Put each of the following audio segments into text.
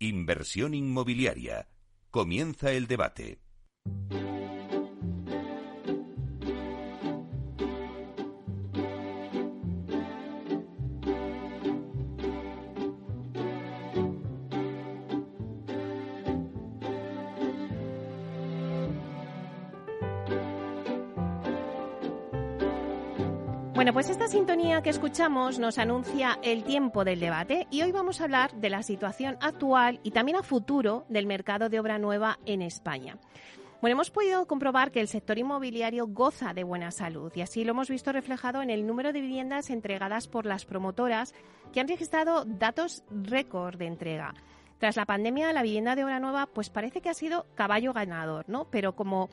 Inversión inmobiliaria. Comienza el debate. Pues esta sintonía que escuchamos nos anuncia el tiempo del debate y hoy vamos a hablar de la situación actual y también a futuro del mercado de obra nueva en España. Bueno, hemos podido comprobar que el sector inmobiliario goza de buena salud y así lo hemos visto reflejado en el número de viviendas entregadas por las promotoras que han registrado datos récord de entrega. Tras la pandemia, la vivienda de obra nueva pues parece que ha sido caballo ganador, ¿no? Pero como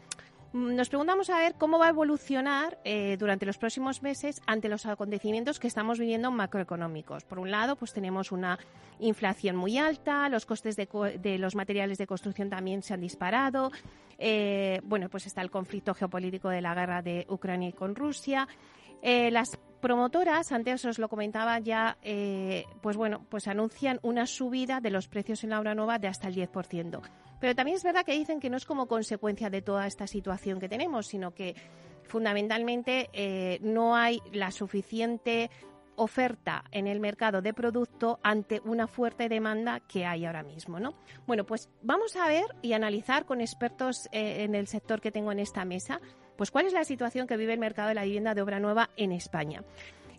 nos preguntamos a ver cómo va a evolucionar eh, durante los próximos meses ante los acontecimientos que estamos viviendo macroeconómicos. Por un lado, pues tenemos una inflación muy alta, los costes de, los materiales de construcción también se han disparado. Eh, bueno, pues está el conflicto geopolítico de la guerra de Ucrania con Rusia. Eh, las promotoras, antes os lo comentaba ya, pues bueno, pues anuncian una subida de los precios en la obra nueva de hasta el 10%. Pero también es verdad que dicen que no es como consecuencia de toda esta situación que tenemos, sino que fundamentalmente eh, no hay la suficiente oferta en el mercado de producto ante una fuerte demanda que hay ahora mismo, ¿no? Bueno, pues vamos a ver y analizar con expertos eh, en el sector que tengo en esta mesa, pues cuál es la situación que vive el mercado de la vivienda de obra nueva en España.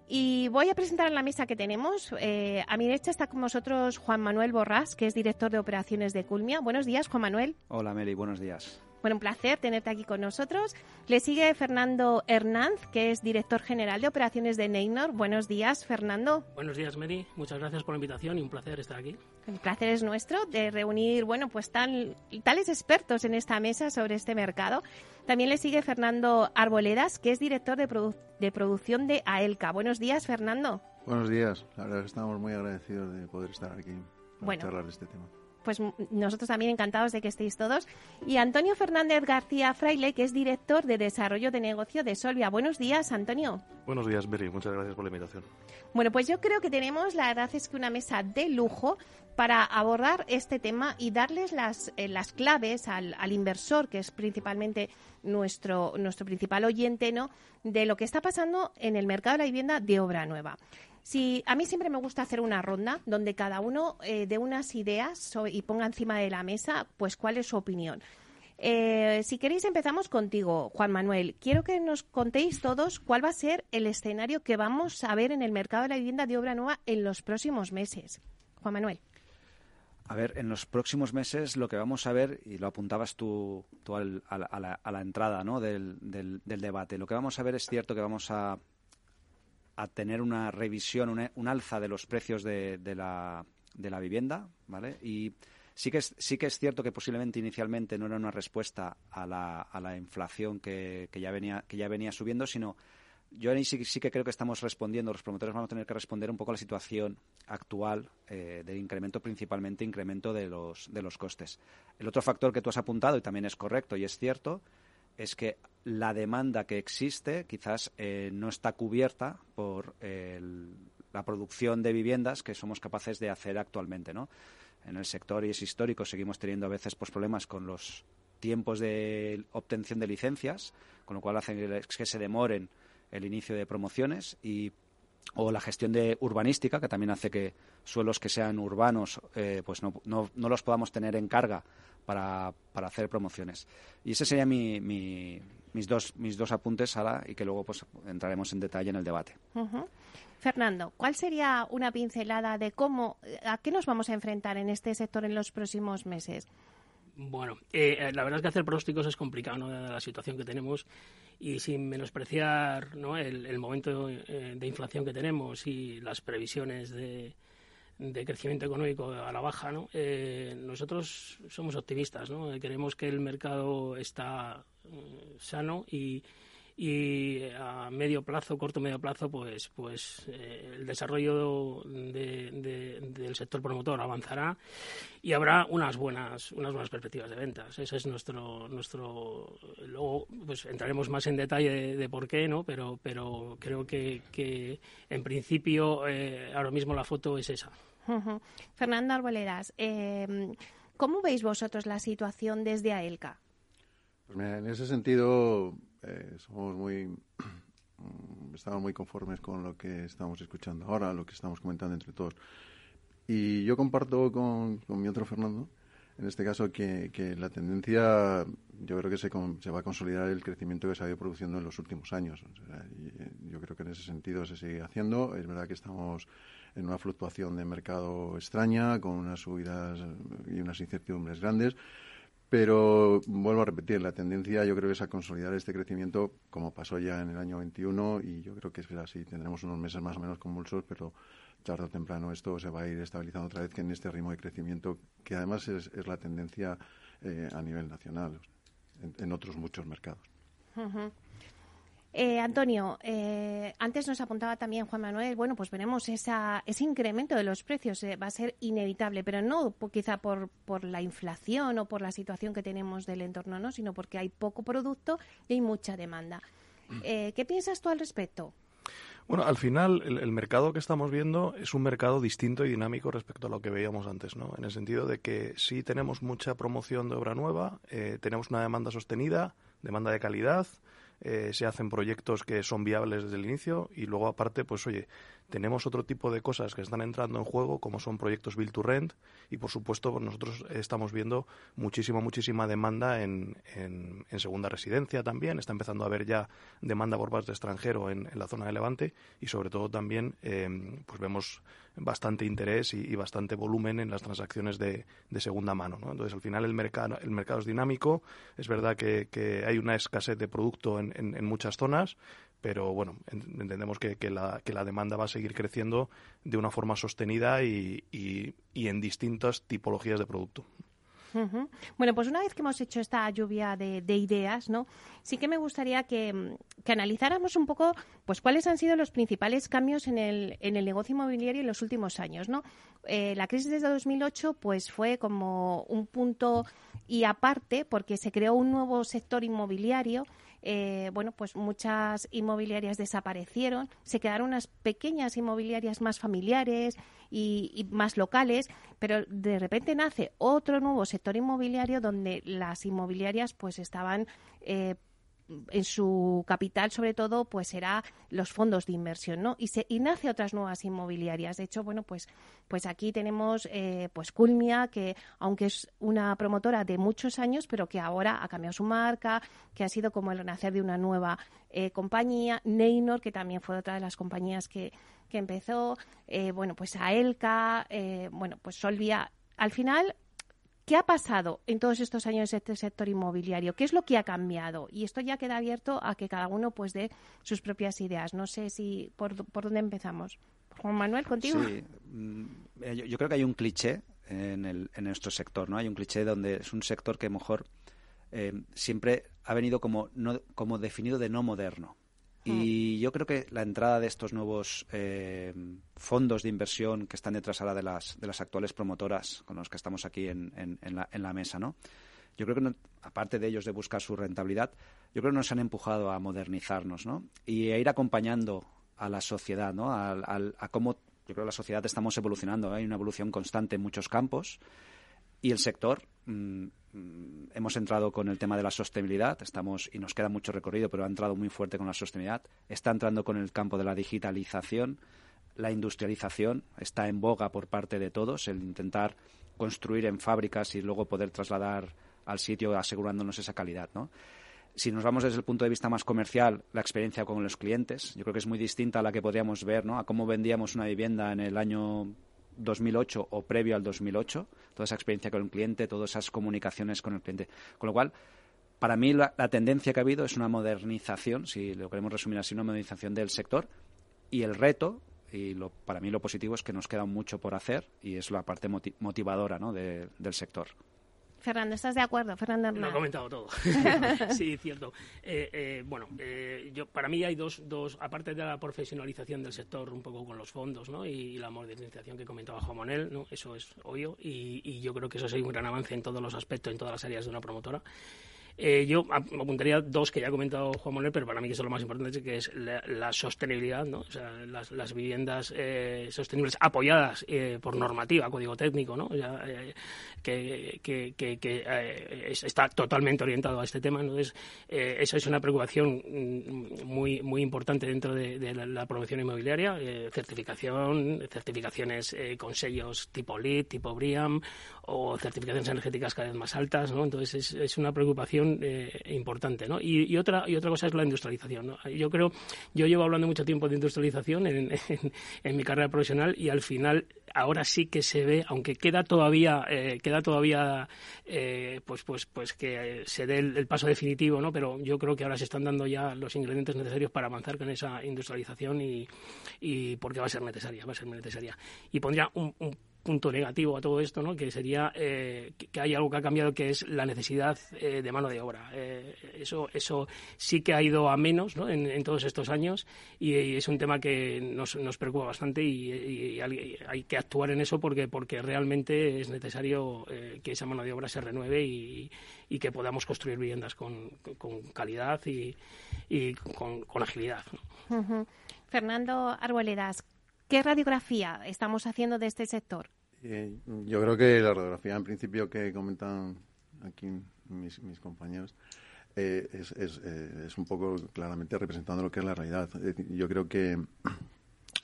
Y voy a presentar en la mesa que tenemos. Eh, a mi derecha está con nosotros Juan Manuel Borrás, que es director de operaciones de Culmia. Buenos días, Juan Manuel. Hola, Meli, buenos días. Bueno, un placer tenerte aquí con nosotros. Le sigue Fernando Hernández, que es director general de operaciones de Neynor. Buenos días, Fernando. Buenos días, Mary. Muchas gracias por la invitación y un placer estar aquí. El placer es nuestro de reunir, bueno, pues tal, tales expertos en esta mesa sobre este mercado. También le sigue Fernando Arboledas, que es director de, de producción de AELCA. Buenos días, Fernando. Buenos días. La verdad es que estamos muy agradecidos de poder estar aquí para charlar de este tema pues nosotros también encantados de que estéis todos. Y Antonio Fernández García Fraile, que es director de Desarrollo de Negocio de Solvia. Buenos días, Antonio. Buenos días, Mary. Muchas gracias por la invitación. Bueno, pues yo creo que tenemos, la verdad es que una mesa de lujo para abordar este tema y darles las, eh, las claves al, al, inversor, que es principalmente nuestro, nuestro principal oyente, ¿no? de lo que está pasando en el mercado de la vivienda de obra nueva. Si, a mí siempre me gusta hacer una ronda donde cada uno eh, dé unas ideas y ponga encima de la mesa pues cuál es su opinión. Eh, si queréis empezamos contigo, Juan Manuel. Quiero que nos contéis todos cuál va a ser el escenario que vamos a ver en el mercado de la vivienda de obra nueva en los próximos meses. Juan Manuel. A ver, en los próximos meses lo que vamos a ver, y lo apuntabas tú, a, la, entrada ¿no? del, debate, lo que vamos a ver es cierto que vamos a, a tener una revisión, un alza de los precios de, la, de la vivienda, ¿vale? Y sí que, es, sí que es cierto que posiblemente inicialmente no era una respuesta a la, a la inflación que, que, ya venía, que ya venía subiendo, sino yo sí, sí, que creo que estamos respondiendo, los promotores van a tener que responder un poco a la situación actual eh, del incremento, principalmente incremento de los, de los costes. El otro factor que tú has apuntado, y también es correcto y es cierto, es que la demanda que existe quizás eh, no está cubierta por la producción de viviendas que somos capaces de hacer actualmente, ¿no? En el sector, y es histórico, seguimos teniendo a veces pues, problemas con los tiempos de obtención de licencias, con lo cual hacen que se demoren el inicio de promociones y o la gestión de urbanística, que también hace que suelos que sean urbanos eh, pues no, no, no, los podamos tener en carga para, para hacer promociones. Y ese sería mi, mis, dos, mis dos apuntes, Sara, y que luego pues entraremos en detalle en el debate. Fernando, ¿cuál sería una pincelada de cómo, a qué nos vamos a enfrentar en este sector en los próximos meses? Bueno, eh, la verdad es que hacer pronósticos es complicado, ¿no? De la situación que tenemos y sin menospreciar ¿no? el, momento eh, de inflación que tenemos y las previsiones de, de crecimiento económico a la baja, ¿no? Eh, nosotros somos optimistas, ¿no? Queremos que el mercado está eh, sano y, y a medio plazo, corto medio plazo, pues, pues eh, el desarrollo del sector promotor avanzará y habrá unas buenas, unas buenas perspectivas de ventas. Ese es nuestro, nuestro, luego pues entraremos más en detalle de, por qué, ¿no? Pero, pero creo que, que en principio ahora mismo la foto es esa. Fernando Arboledas, eh, ¿cómo veis vosotros la situación desde AELCA? Pues en ese sentido eh, somos muy estamos muy conformes con lo que estamos escuchando ahora, lo que estamos comentando entre todos. Y yo comparto con, mi otro Fernando, en este caso, que, la tendencia, yo creo que se, se, va a consolidar el crecimiento que se ha ido produciendo en los últimos años. Eh, yo creo que en ese sentido se sigue haciendo. Es verdad que estamos en una fluctuación de mercado extraña, con unas subidas y unas incertidumbres grandes. Pero vuelvo a repetir, la tendencia yo creo que es a consolidar este crecimiento como pasó ya en el año 21 y yo creo que es así. Tendremos unos meses más o menos convulsos, pero tarde o temprano esto se va a ir estabilizando otra vez que en este ritmo de crecimiento que además es, la tendencia eh, a nivel nacional en, otros muchos mercados. Eh, Antonio, eh, antes nos apuntaba también Juan Manuel, bueno, pues veremos esa, ese incremento de los precios, eh, va a ser inevitable, pero no quizá por, por la inflación o por la situación que tenemos del entorno, ¿no? sino porque hay poco producto y hay mucha demanda. ¿Qué piensas tú al respecto? Bueno, al final el, mercado que estamos viendo es un mercado distinto y dinámico respecto a lo que veíamos antes, ¿no? En el sentido de que sí tenemos mucha promoción de obra nueva, tenemos una demanda sostenida, demanda de calidad, eh, se hacen proyectos que son viables desde el inicio y luego aparte, pues oye, tenemos otro tipo de cosas que están entrando en juego, como son proyectos Build to Rent, y por supuesto pues nosotros estamos viendo muchísima, muchísima demanda en, en, segunda residencia también. Está empezando a haber ya demanda por parte de extranjero en, la zona de Levante y sobre todo también em, pues vemos bastante interés y, bastante volumen en las transacciones de, de segunda mano. ¿no? Entonces, al final el mercado, el mercado es dinámico. Es verdad que hay una escasez de producto en, en muchas zonas, pero bueno, entendemos que, que, la, que la demanda va a seguir creciendo de una forma sostenida y, y, en distintas tipologías de producto. Bueno, pues una vez que hemos hecho esta lluvia de, ideas, ¿no? Sí que me gustaría que, que, analizáramos un poco, pues, cuáles han sido los principales cambios en el, en el negocio inmobiliario en los últimos años, ¿no? Eh, la crisis desde 2008, pues, fue como un punto y aparte, porque se creó un nuevo sector inmobiliario eh, bueno, pues muchas inmobiliarias desaparecieron, se quedaron unas pequeñas inmobiliarias más familiares y, más locales, pero de repente nace otro nuevo sector inmobiliario donde las inmobiliarias pues estaban eh, en su capital, sobre todo, pues será los fondos de inversión, ¿no? Y, se, y nace otras nuevas inmobiliarias. De hecho, bueno, pues, pues aquí tenemos eh, pues Culmia, que aunque es una promotora de muchos años, pero que ahora ha cambiado su marca, que ha sido como el renacer de una nueva eh, compañía. Neynor, que también fue otra de las compañías que, que empezó. Eh, bueno, pues Aelca, eh, bueno, pues Solvia. Al final ¿Qué ha pasado en todos estos años en este sector inmobiliario? ¿Qué es lo que ha cambiado? Y esto ya queda abierto a que cada uno pues dé sus propias ideas. No sé si por, dónde empezamos. Juan Manuel, contigo. Sí, mm, eh, yo, creo que hay un cliché en, el, en nuestro sector, ¿no? Hay un cliché donde es un sector que mejor eh, siempre ha venido como, no, como definido de no moderno. Y yo creo que la entrada de estos nuevos eh, fondos de inversión que están detrás ahora de las, de las actuales promotoras con los que estamos aquí en, en, la, en la, mesa, ¿no? Yo creo que, aparte de ellos de buscar su rentabilidad, yo creo que nos han empujado a modernizarnos, ¿no? Y a ir acompañando a la sociedad, ¿no? A, a cómo, yo creo que la sociedad estamos evolucionando, hay una evolución constante en muchos campos y el sector, mm, mm, hemos entrado con el tema de la sostenibilidad, estamos y nos queda mucho recorrido, pero ha entrado muy fuerte con la sostenibilidad. Está entrando con el campo de la digitalización, la industrialización, está en boga por parte de todos, el intentar construir en fábricas y luego poder trasladar al sitio asegurándonos esa calidad, ¿no? Si nos vamos desde el punto de vista más comercial, la experiencia con los clientes, yo creo que es muy distinta a la que podríamos ver, ¿no? A cómo vendíamos una vivienda en el año 2008 o previo al 2008, toda esa experiencia con el cliente, todas esas comunicaciones con el cliente. Con lo cual, para mí la, tendencia que ha habido es una modernización, si lo queremos resumir así, una modernización del sector y el reto, y lo, para mí lo positivo es que nos queda mucho por hacer y es la parte motivadora del sector. Fernando, ¿estás de acuerdo? Fernando Lo ha comentado todo. sí, cierto. Eh, eh, bueno, eh, yo, para mí hay dos, dos, aparte de la profesionalización del sector un poco con los fondos ¿no? y, la modernización que comentaba Juan Manuel, ¿no? eso es obvio y, y, yo creo que eso es un gran avance en todos los aspectos, en todas las áreas de una promotora. Eh, yo apuntaría dos que ya ha comentado Juan Manuel, pero para mí que son lo más importante, que es la, sostenibilidad, ¿no? o sea, las, viviendas eh, sostenibles apoyadas eh, por normativa, código técnico, ¿no? que, que, que, está totalmente orientado a este tema. Entonces, esa es una preocupación mm, muy, muy importante dentro de, la, promoción inmobiliaria, certificación, certificaciones con sellos tipo LEED, tipo BRIAM o certificaciones energéticas cada vez más altas, ¿no? Entonces es, es una preocupación eh, importante, ¿no? Y, otra y otra cosa es la industrialización, ¿no? Yo creo, yo llevo hablando mucho tiempo de industrialización en, en, mi carrera profesional y al final ahora sí que se ve, aunque queda todavía eh, queda todavía eh, pues pues pues que se dé el, paso definitivo, ¿no? Pero yo creo que ahora se están dando ya los ingredientes necesarios para avanzar con esa industrialización y, y porque va a ser necesaria, va a ser necesaria. Y pondría un punto negativo a todo esto, ¿no? que sería eh, que hay algo que ha cambiado, que es la necesidad eh, de mano de obra. Eh, eso, eso sí que ha ido a menos ¿no? en, todos estos años y, es un tema que nos, nos preocupa bastante y, hay que actuar en eso porque, porque realmente es necesario que esa mano de obra se renueve y, que podamos construir viviendas con, con calidad y, con, con, agilidad. Fernando Arboledas, ¿Qué radiografía estamos haciendo de este sector? Eh, yo creo que la radiografía, en principio, que comentan aquí mis, compañeros, eh, eh, es, un poco claramente representando lo que es la realidad. yo creo que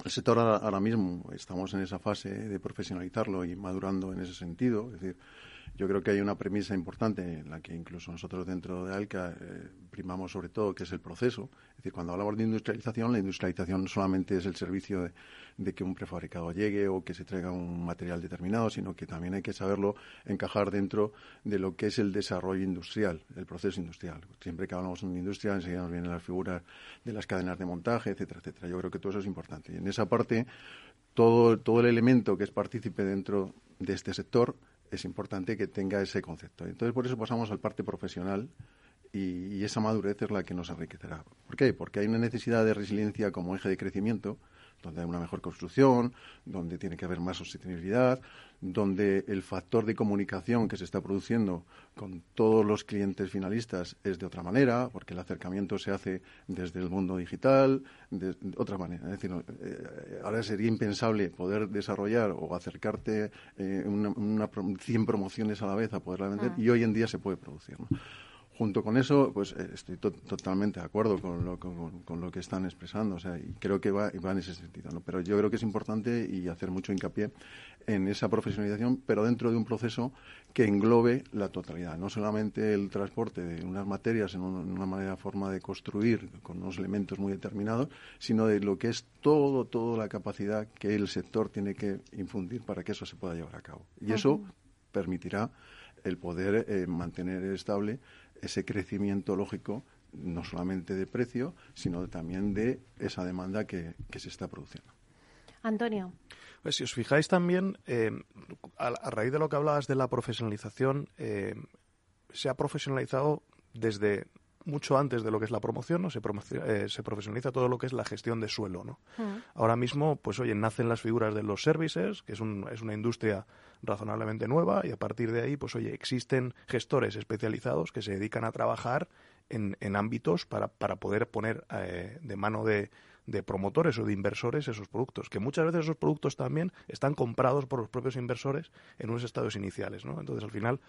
el sector ahora, mismo estamos en esa fase de profesionalizarlo y madurando en ese sentido. Es decir, yo creo que hay una premisa importante en la que incluso nosotros dentro de ALCA eh, primamos sobre todo, que es el proceso. Es decir, cuando hablamos de industrialización, la industrialización no solamente es el servicio de, que un prefabricado llegue o que se traiga un material determinado, sino que también hay que saberlo encajar dentro de lo que es el desarrollo industrial, el proceso industrial. Siempre que hablamos de industria, enseguida nos vienen las figuras de las cadenas de montaje, etcétera, etcétera. Yo creo que todo eso es importante. Y en esa parte, todo, todo el elemento que es partícipe dentro de este sector es importante que tenga ese concepto. Entonces, por eso pasamos al parte profesional y, y, esa madurez es la que nos enriquecerá. ¿Por qué? Porque hay una necesidad de resiliencia como eje de crecimiento donde hay una mejor construcción, donde tiene que haber más sostenibilidad, donde el factor de comunicación que se está produciendo con todos los clientes finalistas es de otra manera, porque el acercamiento se hace desde el mundo digital, de, otra manera. Es decir, eh, ahora sería impensable poder desarrollar o acercarte eh, una, 100 promociones a la vez a poderla vender, ah. y hoy en día se puede producir. ¿no? Junto con eso, pues eh, estoy totalmente de acuerdo con lo, con, lo, que están expresando, o sea, y creo que va, va en ese sentido, ¿no? Pero yo creo que es importante y hacer mucho hincapié en esa profesionalización, pero dentro de un proceso que englobe la totalidad, no solamente el transporte de unas materias en una manera, forma de construir con unos elementos muy determinados, sino de lo que es todo, toda la capacidad que el sector tiene que infundir para que eso se pueda llevar a cabo. Y eso permitirá el poder eh, mantener estable ese crecimiento lógico no solamente de precio, sino también de esa demanda que, se está produciendo. Antonio. Pues si os fijáis también, eh, a, raíz de lo que hablabas de la profesionalización, eh, se ha profesionalizado desde mucho antes de lo que es la promoción, ¿no? Se, eh, se profesionaliza todo lo que es la gestión de suelo, ¿no? Mm. Ahora mismo, pues oye, nacen las figuras de los services, que es, un, es una industria razonablemente nueva, y a partir de ahí, pues oye, existen gestores especializados que se dedican a trabajar en, en ámbitos para, para poder poner eh, de mano de, de promotores o de inversores esos productos, que muchas veces esos productos también están comprados por los propios inversores en unos estados iniciales, ¿no? Entonces, al final,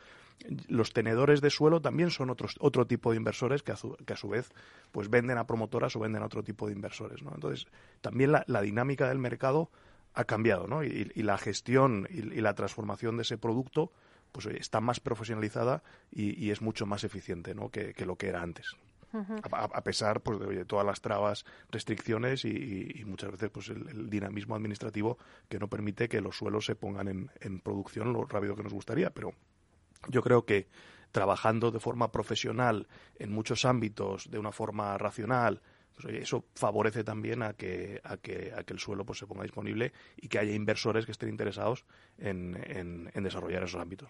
los tenedores de suelo también son otros, otro tipo de inversores que a, su, vez pues venden a promotoras o venden a otro tipo de inversores, ¿no? Entonces, también la, dinámica del mercado ha cambiado, ¿no? Y, la gestión y, la transformación de ese producto pues está más profesionalizada y, es mucho más eficiente, ¿no? que lo que era antes a, pesar pues, de todas las trabas, restricciones y, muchas veces pues, el, dinamismo administrativo que no permite que los suelos se pongan en, en producción lo rápido que nos gustaría. Pero yo creo que trabajando de forma profesional en muchos ámbitos, de una forma racional, pues, eso favorece también a que, a que, a que el suelo pues, se ponga disponible y que haya inversores que estén interesados en, en desarrollar esos ámbitos.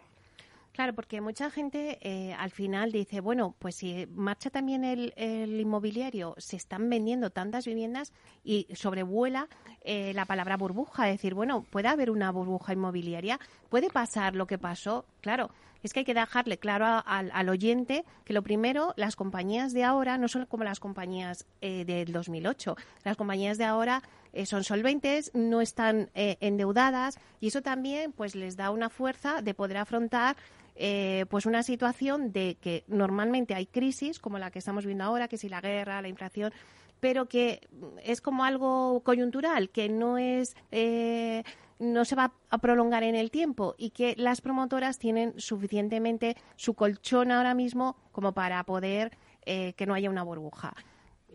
Claro, porque mucha gente eh, al final dice, bueno, pues si marcha también el, inmobiliario, se están vendiendo tantas viviendas y sobrevuela eh, la palabra burbuja, decir, bueno, puede haber una burbuja inmobiliaria, puede pasar lo que pasó, claro. Es que hay que dejarle claro al oyente que lo primero, las compañías de ahora no son como las compañías eh, del 2008. Las compañías de ahora son solventes, no están endeudadas y eso también pues les da una fuerza de poder afrontar eh, pues una situación de que normalmente hay crisis, como la que estamos viendo ahora, que si la guerra, la inflación, pero que es como algo coyuntural, que no es eh, no se va a prolongar en el tiempo y que las promotoras tienen suficientemente su colchón ahora mismo como para poder eh, que no haya una burbuja.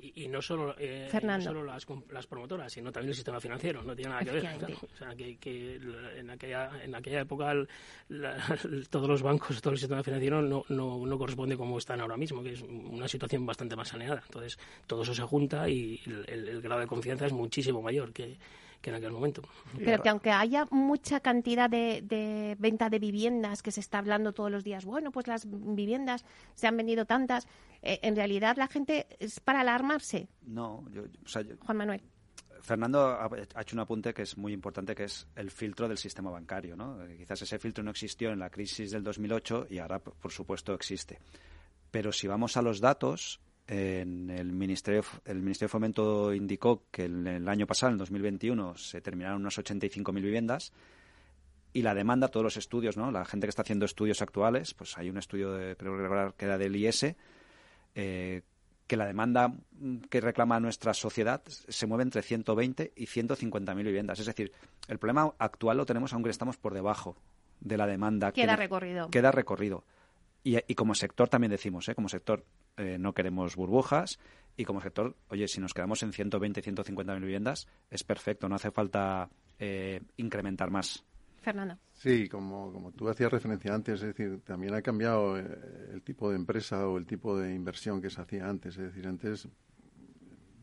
Y, no solo, eh, solo las, las, promotoras, sino también el sistema financiero, no tiene nada que ver. O sea, que, en, aquella, en aquella época todos los bancos, todo el sistema financiero no, no, no, corresponde como están ahora mismo, que es una situación bastante más saneada. Entonces, todo eso se junta y el grado de confianza es muchísimo mayor que, que en aquel momento. Pero que aunque haya mucha cantidad de, de, venta de viviendas que se está hablando todos los días, bueno, pues las viviendas se han vendido tantas, eh, en realidad la gente es para alarmarse. No, yo, Juan Manuel. Fernando ha hecho un apunte que es muy importante, que es el filtro del sistema bancario. ¿no? Eh, quizás ese filtro no existió en la crisis del 2008 y ahora, por supuesto, existe. Pero si vamos a los datos, en el Ministerio, el Ministerio de Fomento indicó que el, el año pasado, en 2021, se terminaron unas 85.000 viviendas y la demanda, todos los estudios, ¿no? La gente que está haciendo estudios actuales, pues hay un estudio, de, creo que era del IS, eh, que la demanda que reclama nuestra sociedad se mueve entre 120 y 150.000 viviendas. Es decir, el problema actual lo tenemos aunque estamos por debajo de la demanda. Queda recorrido. Queda recorrido. Y, y, como sector también decimos, ¿eh? como sector eh, no queremos burbujas y como sector, oye, si nos quedamos en 120, 150 mil viviendas, es perfecto, no hace falta eh, incrementar más. Fernando. Sí, como, como tú hacías referencia antes, es decir, también ha cambiado eh, el tipo de empresa o el tipo de inversión que se hacía antes. Es decir, antes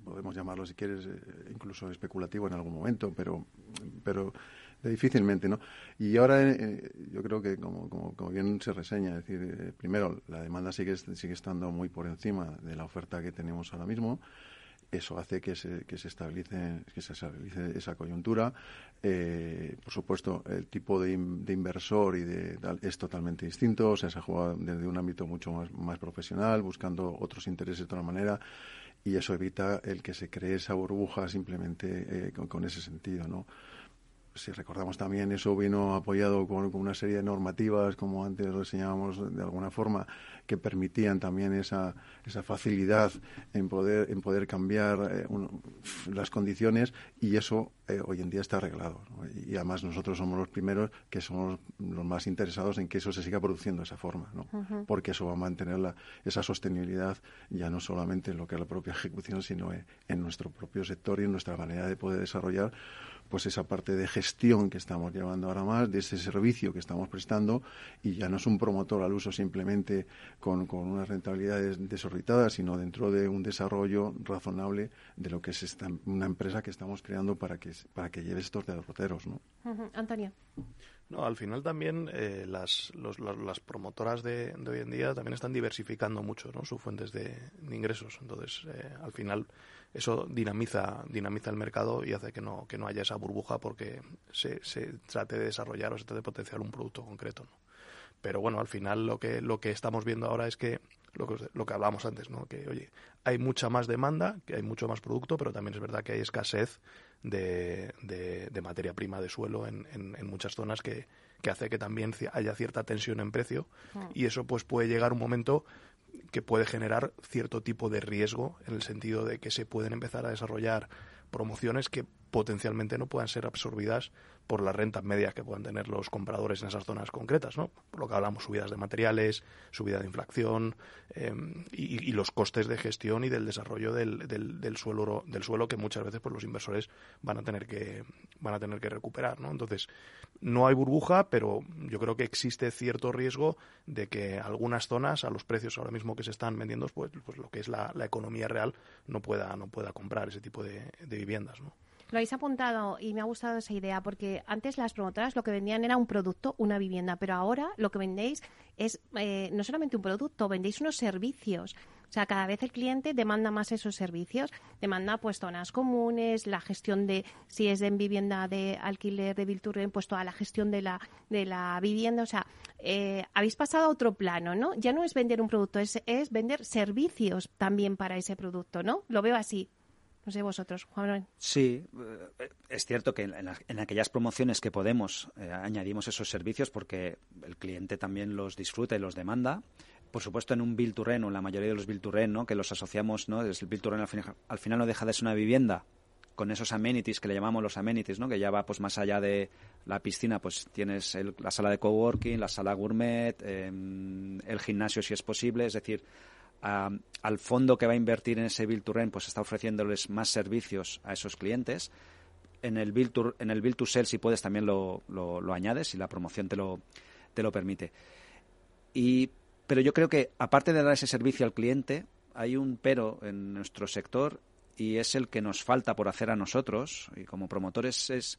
podemos llamarlo si quieres incluso especulativo en algún momento, pero pero difícilmente, ¿no? Y ahora eh, yo creo que, como, como, bien se reseña, es decir, eh, primero, la demanda sigue, sigue estando muy por encima de la oferta que tenemos ahora mismo. Eso hace que se, que se estabilice que se estabilice esa coyuntura. Eh, por supuesto, el tipo de, de inversor y de, es totalmente distinto. O sea, se juega desde un ámbito mucho más, más profesional, buscando otros intereses de otra manera y eso evita el que se cree esa burbuja simplemente con, con, ese sentido, ¿no? Si recordamos también, eso vino apoyado con, una serie de normativas, como antes lo enseñábamos de alguna forma, que permitían también esa, esa facilidad en poder, en poder cambiar eh, las condiciones y eso eh, hoy en día está arreglado. Y además nosotros somos los primeros que somos los más interesados en que eso se siga produciendo de esa forma, ¿no? porque eso va a mantener la, esa sostenibilidad ya no solamente en lo que es la propia ejecución, sino en nuestro propio sector y en nuestra manera de poder desarrollar pues esa parte de gestión que estamos llevando ahora más, de ese servicio que estamos prestando, y ya no es un promotor al uso simplemente con, con unas rentabilidades desorbitadas, sino dentro de un desarrollo razonable de lo que es esta, una empresa que estamos creando para que, para que lleve estos derroteros. ¿no? Antonio. No, al final también eh, las, las promotoras de, de, hoy en día también están diversificando mucho ¿no? sus fuentes de, ingresos. Entonces, eh, al final eso dinamiza, dinamiza el mercado y hace que no, que no haya esa burbuja porque se, se trate de desarrollar o se trate de potenciar un producto concreto. ¿no? Pero bueno, al final lo que, lo que estamos viendo ahora es que lo que, lo que hablábamos antes, ¿no? que oye, hay mucha más demanda, que hay mucho más producto, pero también es verdad que hay escasez de, de, materia prima de suelo en, en, muchas zonas que, que hace que también haya cierta tensión en precio mm. y eso pues puede llegar un momento que puede generar cierto tipo de riesgo en el sentido de que se pueden empezar a desarrollar promociones que potencialmente no puedan ser absorbidas por las rentas medias que puedan tener los compradores en esas zonas concretas, ¿no? Por lo que hablamos, subidas de materiales, subida de inflación em, y, los costes de gestión y del desarrollo del, del, suelo del suelo que muchas veces pues los inversores van a tener que van a tener que recuperar, ¿no? Entonces no hay burbuja, pero yo creo que existe cierto riesgo de que algunas zonas a los precios ahora mismo que se están vendiendo, pues, pues lo que es la, economía real no pueda no pueda comprar ese tipo de, de viviendas, ¿no? Lo habéis apuntado y me ha gustado esa idea porque antes las promotoras lo que vendían era un producto, una vivienda, pero ahora lo que vendéis es eh, no solamente un producto, vendéis unos servicios. O sea, cada vez el cliente demanda más esos servicios, demanda pues zonas comunes, la gestión de si es en vivienda de alquiler de Vilturren, pues toda la gestión de la de la vivienda, o sea, eh, habéis pasado a otro plano, ¿no? Ya no es vender un producto, es, es vender servicios también para ese producto, ¿no? Lo veo así. No sé vosotros, Juan. Sí, eh, es cierto que en, aquellas promociones que podemos eh, añadimos esos servicios porque el cliente también los disfruta y los demanda por supuesto, en un Bill to en la mayoría de los Bill to ¿no? que los asociamos, ¿no? el Bill to al, final, no deja de ser una vivienda con esos amenities que le llamamos los amenities, ¿no? que ya va pues más allá de la piscina, pues tienes la sala de coworking, la sala gourmet, em, el gimnasio si es posible, es decir, al fondo que va a invertir en ese Bill to pues está ofreciéndoles más servicios a esos clientes. En el Bill to, en el Bill to Sell, si puedes, también lo, lo, lo añades y la promoción te lo, te lo permite. Y pero yo creo que, aparte de dar ese servicio al cliente, hay un pero en nuestro sector y es el que nos falta por hacer a nosotros y como promotores es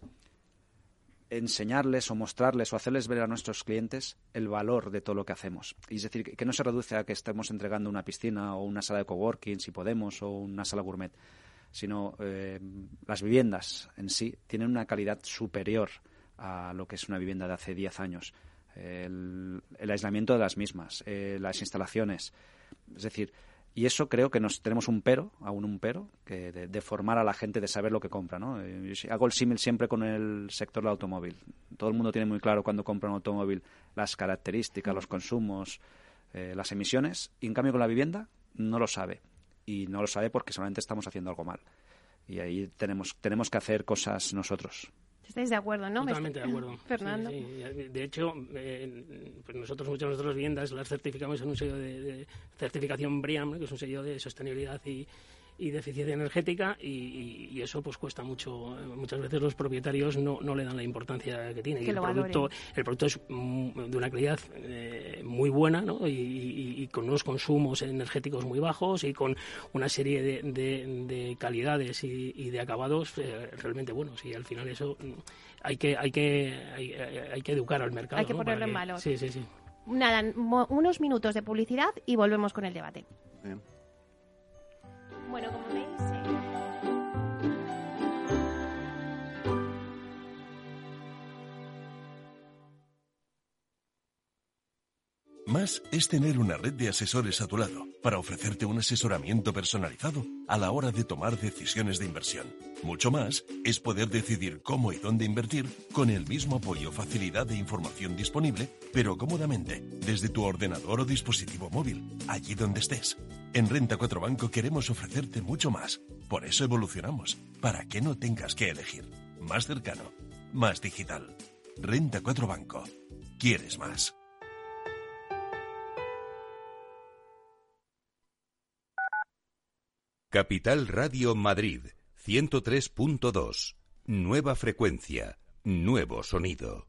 enseñarles o mostrarles o hacerles ver a nuestros clientes el valor de todo lo que hacemos. Y es decir, que no se reduce a que estemos entregando una piscina o una sala de coworking, si podemos, o una sala gourmet, sino eh, las viviendas en sí tienen una calidad superior a lo que es una vivienda de hace 10 años el, aislamiento de las mismas, eh, las instalaciones. Es decir, y eso creo que nos tenemos un pero, aún un pero, que de, formar a la gente, de saber lo que compra. ¿no? Eh, hago el símil siempre con el sector del automóvil. Todo el mundo tiene muy claro cuando compra un automóvil las características, los consumos, eh, las emisiones, y en cambio con la vivienda no lo sabe. Y no lo sabe porque solamente estamos haciendo algo mal. Y ahí tenemos, tenemos que hacer cosas nosotros. ¿Estáis de acuerdo, no? Totalmente de acuerdo. Fernando. De hecho, eh, pues nosotros muchas de nuestras viviendas las certificamos en un sello de, certificación BRIAM, que es un sello de sostenibilidad y, y de eficiencia energética y, eso pues cuesta mucho. Muchas veces los propietarios no, no le dan la importancia que tiene. Y el producto el producto es mm, de una calidad eh, muy buena ¿no? y, con unos consumos energéticos muy bajos y con una serie de, de, calidades y, de acabados eh, realmente buenos y al final eso mm, hay que hay que hay, que educar al mercado hay que ponerlo en valor. Sí sí sí. Nada unos minutos de publicidad y volvemos con el debate bueno, como veis... Más es tener una red de asesores a tu lado para ofrecerte un asesoramiento personalizado a la hora de tomar decisiones de inversión. Mucho más es poder decidir cómo y dónde invertir con el mismo apoyo, facilidad e información disponible, pero cómodamente, desde tu ordenador o dispositivo móvil, allí donde estés. En Renta 4 Banco queremos ofrecerte mucho más. Por eso evolucionamos, para que no tengas que elegir. Más cercano, más digital. Renta 4 Banco. ¿Quieres más? Capital Radio Madrid 103.2. Nueva frecuencia, nuevo sonido.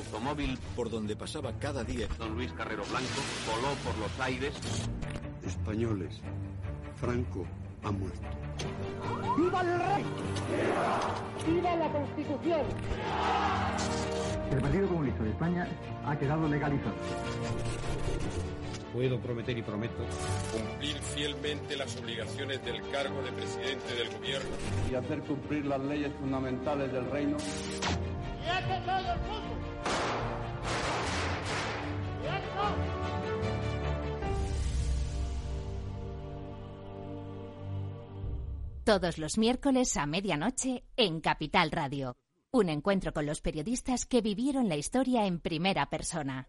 Automóvil por donde pasaba cada día don Luis Carrero Blanco voló por los aires. Españoles, Franco ha muerto. ¡Viva el rey! ¡Viva la Constitución! El Partido Comunista de España ha quedado legalizado. Puedo prometer y prometo cumplir fielmente las obligaciones del cargo de presidente del gobierno y hacer cumplir las leyes fundamentales del reino. ¡Y todo el mundo! Todos los miércoles a medianoche en Capital Radio. Un encuentro con los periodistas que vivieron la historia en primera persona.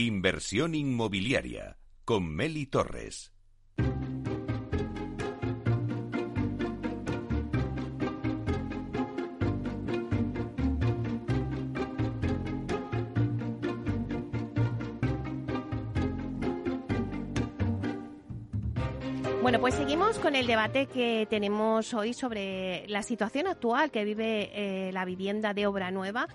Inversión inmobiliaria con Meli Torres. Bueno, pues seguimos con el debate que tenemos hoy sobre la situación actual que vive eh, la vivienda de obra nueva.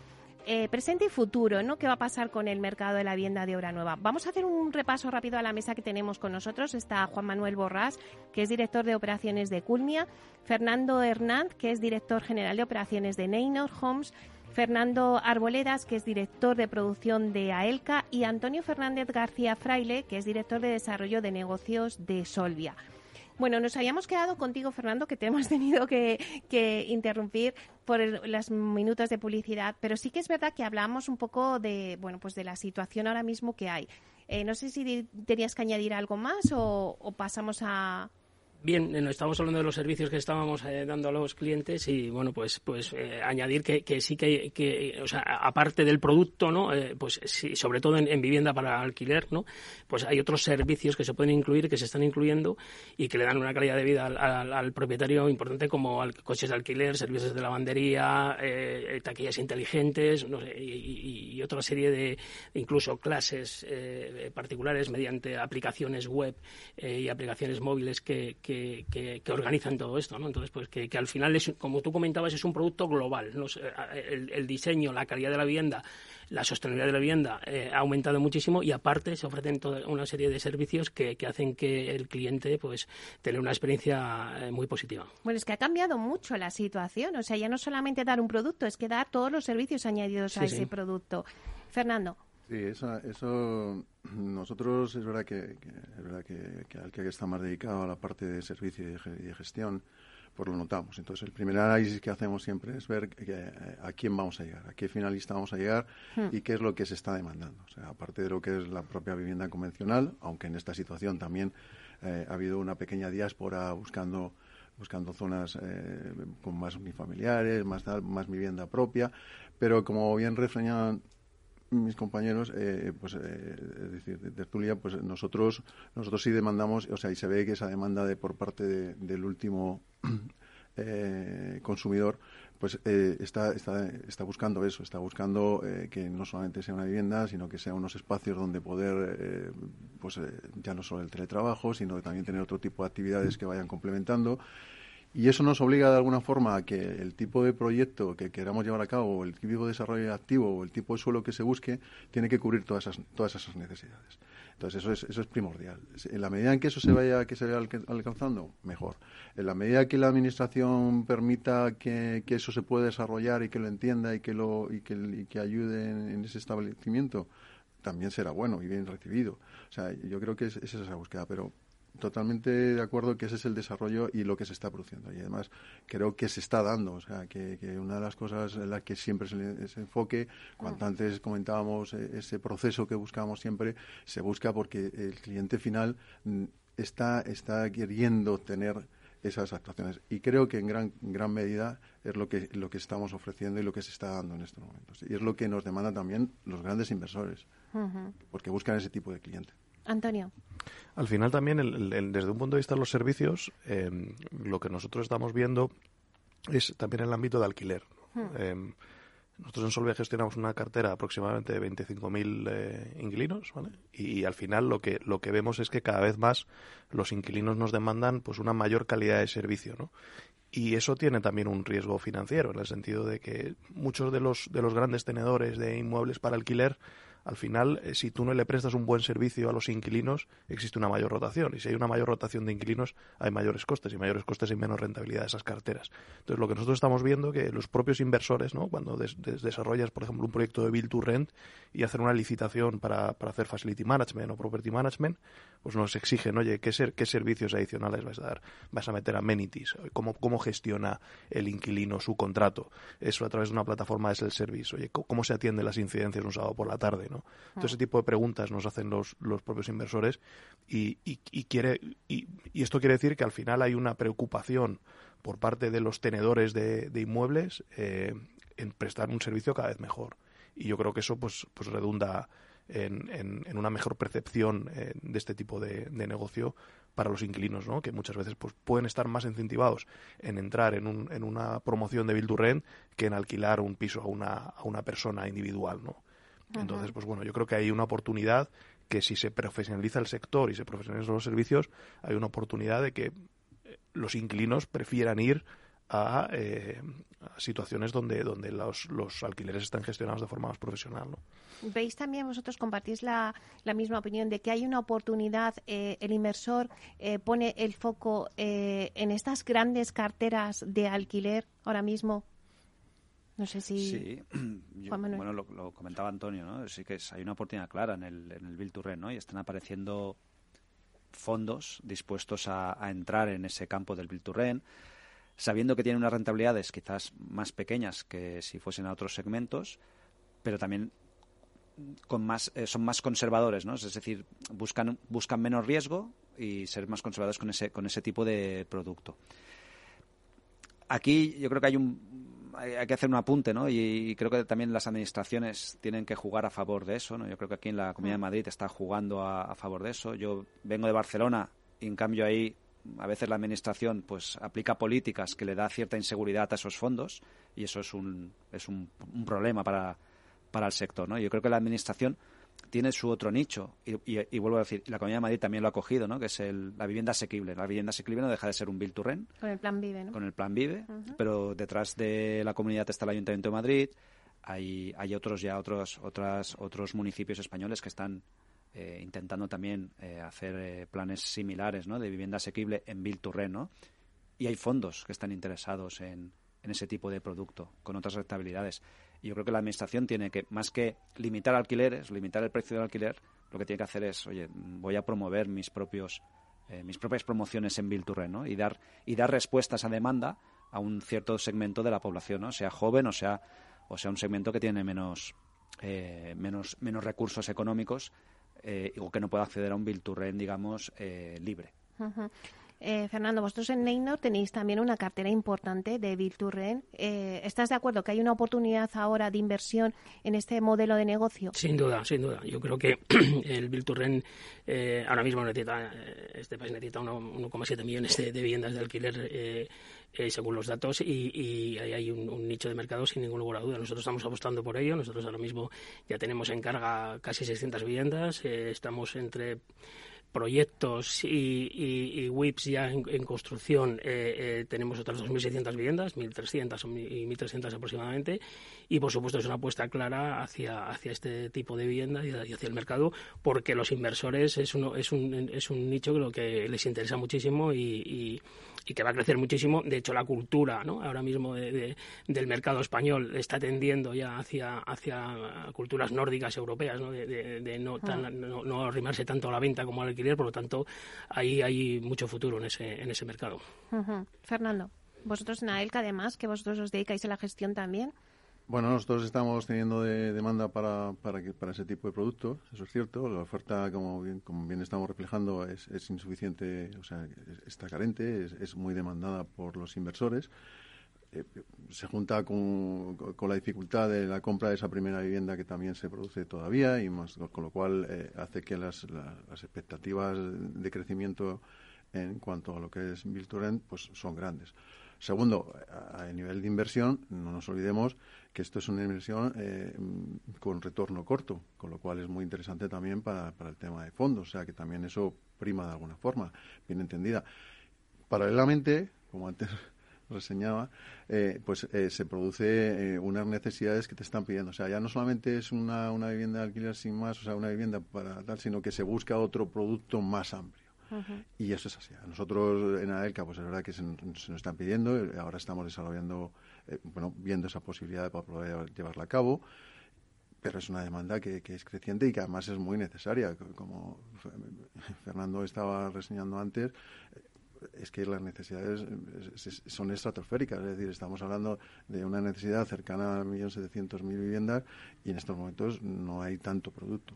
Eh, presente y futuro, ¿no? ¿Qué va a pasar con el mercado de la vivienda de obra nueva? Vamos a hacer un repaso rápido a la mesa que tenemos con nosotros. Está Juan Manuel Borrás, que es director de operaciones de Culmia, Fernando Hernández, que es director general de operaciones de Neynor Homes, Fernando Arboledas, que es director de producción de AELCA, y Antonio Fernández García Fraile, que es director de desarrollo de negocios de Solvia. Bueno, nos habíamos quedado contigo, Fernando, que te hemos tenido que, interrumpir por los minutos de publicidad, pero sí que es verdad que hablamos un poco de, bueno, pues de la situación ahora mismo que hay. Eh, no sé si tenías que añadir algo más o pasamos a, Bien, eh, estamos hablando de los servicios que estábamos eh, dando a los clientes y, bueno, pues pues eh, añadir que, que, sí que, que, o sea, aparte del producto, ¿no? pues sí, sobre todo en, vivienda para alquiler, ¿no? Pues hay otros servicios que se pueden incluir, que se están incluyendo y que le dan una calidad de vida al, propietario importante como al, coches de alquiler, servicios de lavandería, taquillas inteligentes no sé, y, otra serie de incluso clases particulares mediante aplicaciones web y aplicaciones móviles que, organizan todo esto, ¿no? Entonces, pues que, al final, es, como tú comentabas, es un producto global. El, diseño, la calidad de la vivienda, la sostenibilidad de la vivienda eh, ha aumentado muchísimo y aparte se ofrecen toda una serie de servicios que, hacen que el cliente pues tenga una experiencia eh, muy positiva. Bueno, es que ha cambiado mucho la situación. O sea, ya no solamente dar un producto, es que dar todos los servicios añadidos a ese producto. Fernando. Sí, eso, eso nosotros es verdad que, es verdad que, que, al que está más dedicado a la parte de servicio y de, gestión, pues lo notamos. Entonces, el primer análisis que hacemos siempre es ver a quién vamos a llegar, a qué finalista vamos a llegar hmm. y qué es lo que se está demandando. O sea, aparte de lo que es la propia vivienda convencional, aunque en esta situación también eh, ha habido una pequeña diáspora buscando buscando zonas eh, con más unifamiliares, más, más vivienda propia, pero como bien reflejaban mis compañeros, eh, pues, eh, es decir, de tertulia, pues nosotros, nosotros sí demandamos, o sea, y se ve que esa demanda de por parte del último eh, consumidor, pues está, está, está buscando eso, está buscando que no solamente sea una vivienda, sino que sea unos espacios donde poder, pues ya no solo el teletrabajo, sino también tener otro tipo de actividades que vayan complementando y eso nos obliga de alguna forma a que el tipo de proyecto que queramos llevar a cabo, el tipo de desarrollo activo o el tipo de suelo que se busque, tiene que cubrir todas esas, todas esas necesidades. Entonces eso es, eso es primordial. En la medida en que eso se vaya, que se vaya alcanzando, mejor. En la medida que la administración permita que, eso se pueda desarrollar y que lo entienda y que lo y que, que ayude en, ese establecimiento, también será bueno y bien recibido. O sea, yo creo que es, es esa búsqueda, pero totalmente de acuerdo que ese es el desarrollo y lo que se está produciendo. Y además creo que se está dando. O sea, que, una de las cosas en las que siempre se, se enfoque, cuanto antes comentábamos eh, ese proceso que buscamos siempre, se busca porque el cliente final mm, está, está queriendo tener esas actuaciones. Y creo que en gran, gran medida es lo que, lo que estamos ofreciendo y lo que se está dando en estos momentos. Y es lo que nos demanda también los grandes inversores, porque buscan ese tipo de cliente. Antonio. Al final también, desde un punto de vista de los servicios, em, lo que nosotros estamos viendo es también el ámbito de alquiler. Hmm. Em, nosotros en Solvia gestionamos una cartera aproximadamente de 25.000 eh, inquilinos, ¿vale? Y, al final lo que lo que vemos es que cada vez más los inquilinos nos demandan pues una mayor calidad de servicio, ¿no? Y eso tiene también un riesgo financiero en el sentido de que muchos de los de los grandes tenedores de inmuebles para alquiler al final, eh, si tú no le prestas un buen servicio a los inquilinos, existe una mayor rotación. Y si hay una mayor rotación de inquilinos, hay mayores costes. Y mayores costes y menos rentabilidad de esas carteras. Entonces, lo que nosotros estamos viendo que los propios inversores, ¿no? cuando desarrollas, por ejemplo, un proyecto de Build to Rent y hacer una licitación para, hacer Facility Management o Property Management, pues nos exigen, oye, ¿qué, ser, qué servicios adicionales vas a dar? ¿Vas a meter amenities? ¿Cómo, ¿Cómo gestiona el inquilino su contrato? Eso a través de una plataforma es el servicio. Oye, ¿cómo se atiende las incidencias un sábado por la tarde? Todo ese tipo de preguntas nos hacen los, los propios inversores y, y, quiere, y, esto quiere decir que al final hay una preocupación por parte de los tenedores de, inmuebles eh, en prestar un servicio cada vez mejor. Y yo creo que eso pues, pues redunda en, en, una mejor percepción eh, de este tipo de, negocio para los inquilinos, ¿no? que muchas veces pues, pueden estar más incentivados en entrar en, un, en una promoción de Build to Rent que en alquilar un piso a una, a una persona individual. ¿no? Entonces, pues bueno, yo creo que hay una oportunidad que si se profesionaliza el sector y se profesionalizan los servicios, hay una oportunidad de que eh, los inquilinos prefieran ir a, eh, situaciones donde, donde los, los, alquileres están gestionados de forma más profesional. ¿no? ¿Veis también, vosotros compartís la, la, misma opinión de que hay una oportunidad, eh, el inversor pone el foco en estas grandes carteras de alquiler ahora mismo no sé si. Sí, bueno, lo, comentaba Antonio, ¿no? Sí que hay una oportunidad clara en el, en el Bill ¿no? Y están apareciendo fondos dispuestos a, entrar en ese campo del Bill sabiendo que tienen unas rentabilidades quizás más pequeñas que si fuesen a otros segmentos, pero también con más, eh, son más conservadores, ¿no? Es decir, buscan, buscan menos riesgo y ser más conservadores con ese, con ese tipo de producto. Aquí yo creo que hay un, hay, que hacer un apunte, ¿no? Y, creo que también las administraciones tienen que jugar a favor de eso, ¿no? Yo creo que aquí en la Comunidad de mm. Madrid está jugando a, favor de eso. Yo vengo de Barcelona y en cambio ahí a veces la administración pues aplica políticas que le da cierta inseguridad a esos fondos y eso es un, es un, un problema para, para el sector, ¿no? Yo creo que la administración tiene su otro nicho. Y, vuelvo a decir, la Comunidad de Madrid también lo ha cogido, ¿no? que es el, la vivienda asequible. La vivienda asequible no deja de ser un Bill to Rent. Con el plan Vive, ¿no? Con el plan Vive, pero detrás de la comunidad está el Ayuntamiento de Madrid. Hay, hay otros ya otros otras, otros municipios españoles que están eh, intentando también eh, hacer eh, planes similares ¿no? de vivienda asequible en Bill to Rent, ¿no? Y hay fondos que están interesados en, en ese tipo de producto, con otras rentabilidades. Yo creo que la Administración tiene que, más que limitar alquileres, limitar el precio del alquiler, lo que tiene que hacer es, oye, voy a promover mis propios eh, mis propias promociones en Bill ¿no? y dar y dar respuestas a demanda a un cierto segmento de la población, ¿no? sea joven o sea o sea un segmento que tiene menos eh, menos menos recursos económicos eh, o que no pueda acceder a un Bill digamos libre. Eh, Fernando, vosotros en Neynor tenéis también una cartera importante de Bill eh, ¿Estás de acuerdo que hay una oportunidad ahora de inversión en este modelo de negocio? Sin duda, sin duda. Yo creo que el Bill eh, ahora mismo necesita, este país necesita 1,7 millones de, viviendas de alquiler según los datos y, ahí hay un, nicho de mercado sin ningún lugar a duda. Nosotros estamos apostando por ello. Nosotros ahora mismo ya tenemos en carga casi 600 viviendas. estamos entre proyectos y, y, WIPs ya en, construcción eh, eh, tenemos otras 2.600 viviendas, 1.300 y 1.300 aproximadamente, y por supuesto es una apuesta clara hacia, hacia este tipo de vivienda y, hacia el mercado, porque los inversores es, uno, es, un, es un nicho que, lo que les interesa muchísimo y, y que va a crecer muchísimo. De hecho, la cultura ¿no? ahora mismo del mercado español está tendiendo ya hacia, hacia culturas nórdicas europeas, ¿no? de, no, tan, ah. no, arrimarse tanto a la venta como al alquiler, por lo tanto, ahí hay mucho futuro en ese, en ese mercado. Fernando, vosotros en AELCA, además, que vosotros os dedicáis a la gestión también. Bueno, nosotros estamos teniendo demanda para, para, para ese tipo de productos, eso es cierto. La oferta, como bien, estamos reflejando, es, insuficiente, o sea, está carente, es, muy demandada por los inversores. Eh, se junta con, la dificultad de la compra de esa primera vivienda que también se produce todavía, y más, con lo cual eh, hace que las, las expectativas de crecimiento en cuanto a lo que es Build pues son grandes. Segundo, a, nivel de inversión, no nos olvidemos que esto es una inversión eh, con retorno corto, con lo cual es muy interesante también para, para el tema de fondos, o sea que también eso prima de alguna forma, bien entendida. Paralelamente, como antes reseñaba, eh, pues eh, se produce unas necesidades que te están pidiendo. O sea, ya no solamente es una, una vivienda de alquiler sin más, o sea, una vivienda para tal, sino que se busca otro producto más amplio. Y eso es así. nosotros en AELCA, pues es verdad que se, nos están pidiendo, ahora estamos desarrollando, bueno, viendo esa posibilidad para poder llevarla a cabo pero es una demanda que, es creciente y que además es muy necesaria. Como Fernando estaba reseñando antes, es que las necesidades son estratosféricas. Es decir, estamos hablando de una necesidad cercana a 1.700.000 viviendas y en estos momentos no hay tanto producto.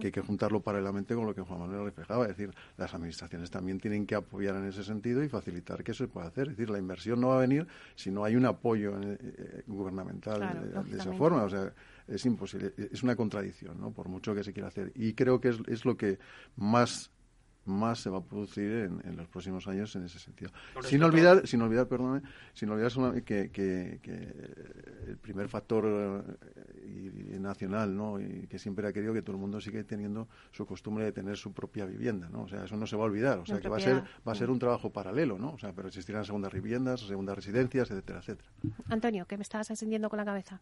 Que hay que juntarlo paralelamente con lo que Juan Manuel reflejaba. Es decir, las administraciones también tienen que apoyar en ese sentido y facilitar que eso se pueda hacer. Es decir, la inversión no va a venir si no hay un apoyo eh, eh, gubernamental de, esa forma. O sea, es imposible, es una contradicción, ¿no? Por mucho que se quiera hacer. Y creo que es, es lo que más más se va a producir en, los próximos años en ese sentido. sin olvidar, sin olvidar, perdóname, sin olvidar que, que, el primer factor eh, nacional, ¿no? Y que siempre ha querido que todo el mundo siga teniendo su costumbre de tener su propia vivienda, ¿no? O sea, eso no se va a olvidar, o sea, que va a ser va a ser un trabajo paralelo, ¿no? O sea, pero existirán segundas viviendas, segundas residencias, etcétera, etcétera. Antonio, que me estabas encendiendo con la cabeza.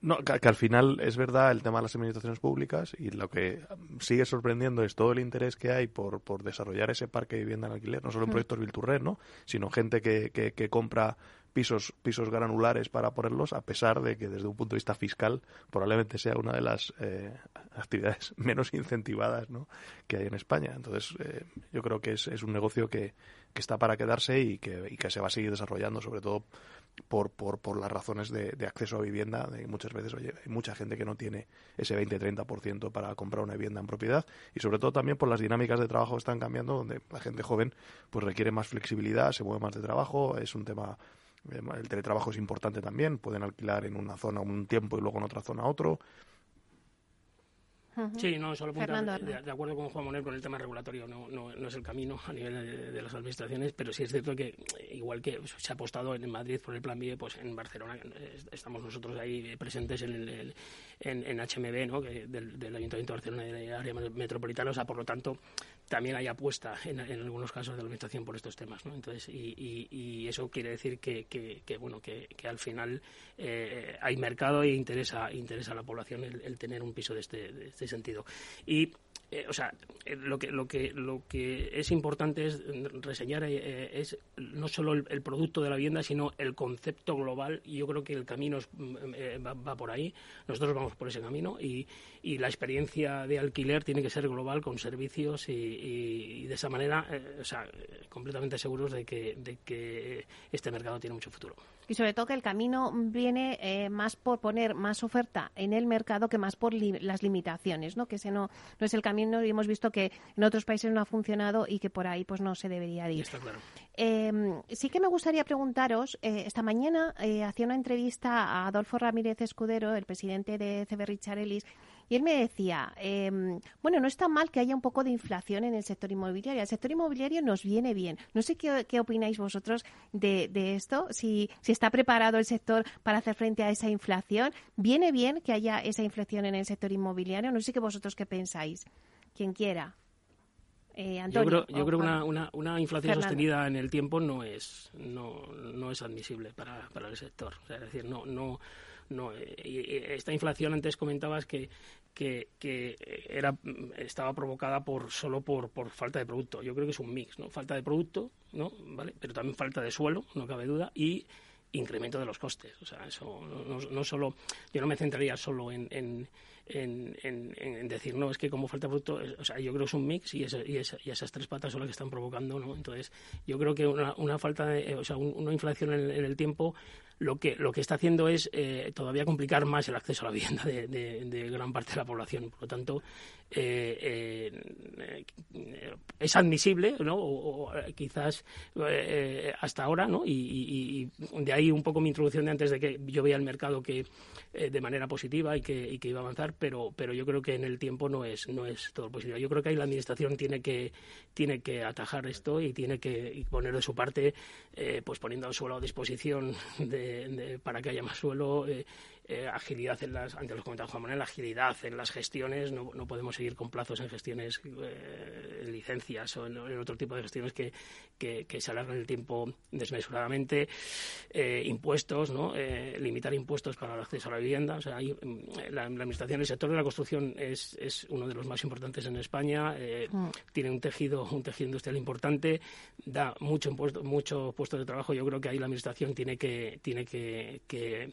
No, que, al final es verdad el tema de las administraciones públicas y lo que sigue sorprendiendo es todo el interés que hay por por desarrollar ese parque de vivienda en alquiler, no solo en proyectos Vilturrer, ¿no? sino gente que, que, compra pisos, pisos granulares para ponerlos, a pesar de que desde un punto de vista fiscal probablemente sea una de las eh, actividades menos incentivadas ¿no? que hay en España. Entonces, eh, yo creo que es, es un negocio que, que está para quedarse y que, y que se va a seguir desarrollando, sobre todo por, por, por las razones de, de, acceso a vivienda. De muchas veces, oye, hay mucha gente que no tiene ese 20-30% para comprar una vivienda en propiedad y sobre todo también por las dinámicas de trabajo que están cambiando, donde la gente joven pues requiere más flexibilidad, se mueve más de trabajo, es un tema eh, el teletrabajo es importante también, pueden alquilar en una zona un tiempo y luego en otra zona otro. Sí, no, solo de, de, acuerdo con Juan Manuel con el tema regulatorio, no, no, es el camino a nivel de, las administraciones, pero sí es cierto que, igual que se ha apostado en Madrid por el Plan B, pues en Barcelona estamos nosotros ahí presentes en, el, en, HMB, ¿no? que del, Ayuntamiento de Barcelona y de área metropolitana, o sea, por lo tanto, también hay apuesta en, algunos casos de la administración por estos temas, ¿no? Entonces, y, y, eso quiere decir que, que, bueno, que, que, al final eh, hay mercado e interesa, interesa a la población el, tener un piso de este, de este sentido. Y eh, o sea, eh, lo que lo que lo que es importante es reseñar eh, es no solo el, producto de la vivienda, sino el concepto global. Y yo creo que el camino mm, va, por ahí. Nosotros vamos por ese camino y, y, la experiencia de alquiler tiene que ser global con servicios y, de esa manera, o sea, completamente seguros de que de que este mercado tiene mucho futuro y sobre todo que el camino viene eh, más por poner más oferta en el mercado que más por las limitaciones, ¿no? Que ese no, no es el camino y hemos visto que en otros países no ha funcionado y que por ahí pues no se debería ir. Em, sí que me gustaría preguntaros, eh, esta mañana eh, hacía una entrevista a Adolfo Ramírez Escudero, el presidente de CB Richard Ellis, y él me decía, em, bueno, no está mal que haya un poco de inflación en el sector inmobiliario. El sector inmobiliario nos viene bien. No sé qué, qué opináis vosotros de, de esto, si, si está preparado el sector para hacer frente a esa inflación. ¿Viene bien que haya esa inflación en el sector inmobiliario? No sé qué vosotros qué pensáis. Quien quiera. Eh, Antonio, yo creo, que una, una, una inflación sostenida en el tiempo no es no, no es admisible para, para el sector. es decir, no no no, eh, esta inflación antes comentabas que, que, era, estaba provocada por solo por, por falta de producto. Yo creo que es un mix, ¿no? Falta de producto, ¿no? ¿Vale? Pero también falta de suelo, no cabe duda, y incremento de los costes. O sea, eso no, no solo, yo no me centraría solo en, en en, en, decir, no, es que como falta producto, o sea, yo creo que es un mix y, y, esas tres patas son las que están provocando, ¿no? Entonces, yo creo que una, una falta de, o sea, una inflación en, el tiempo lo que, lo que está haciendo es eh, todavía complicar más el acceso a la vivienda de, gran parte de la población. Por lo tanto, eh, eh, es admisible, ¿no? O, quizás hasta ahora, ¿no? Y, de ahí un poco mi introducción de antes de que yo veía el mercado que de manera positiva y que, y que iba a avanzar, pero, pero yo creo que en el tiempo no es, no es todo positivo. Yo creo que ahí la administración tiene que, tiene que atajar esto y tiene que poner de su parte, pues poniendo el suelo a disposición de para que haya más suelo, eh, eh, agilidad en las, antes los comentaba Juan Manuel, agilidad en las gestiones, no, no podemos seguir con plazos en gestiones, eh, en licencias o en, otro tipo de gestiones que, que, se alargan el tiempo desmesuradamente, eh, impuestos, ¿no? limitar impuestos para el acceso a la vivienda, o sea, mm, la, administración, el sector de la construcción es, es uno de los más importantes en España, mm. tiene un tejido, un tejido industrial importante, da mucho impuesto, mucho puesto de trabajo, yo creo que ahí la administración tiene que, tiene que, que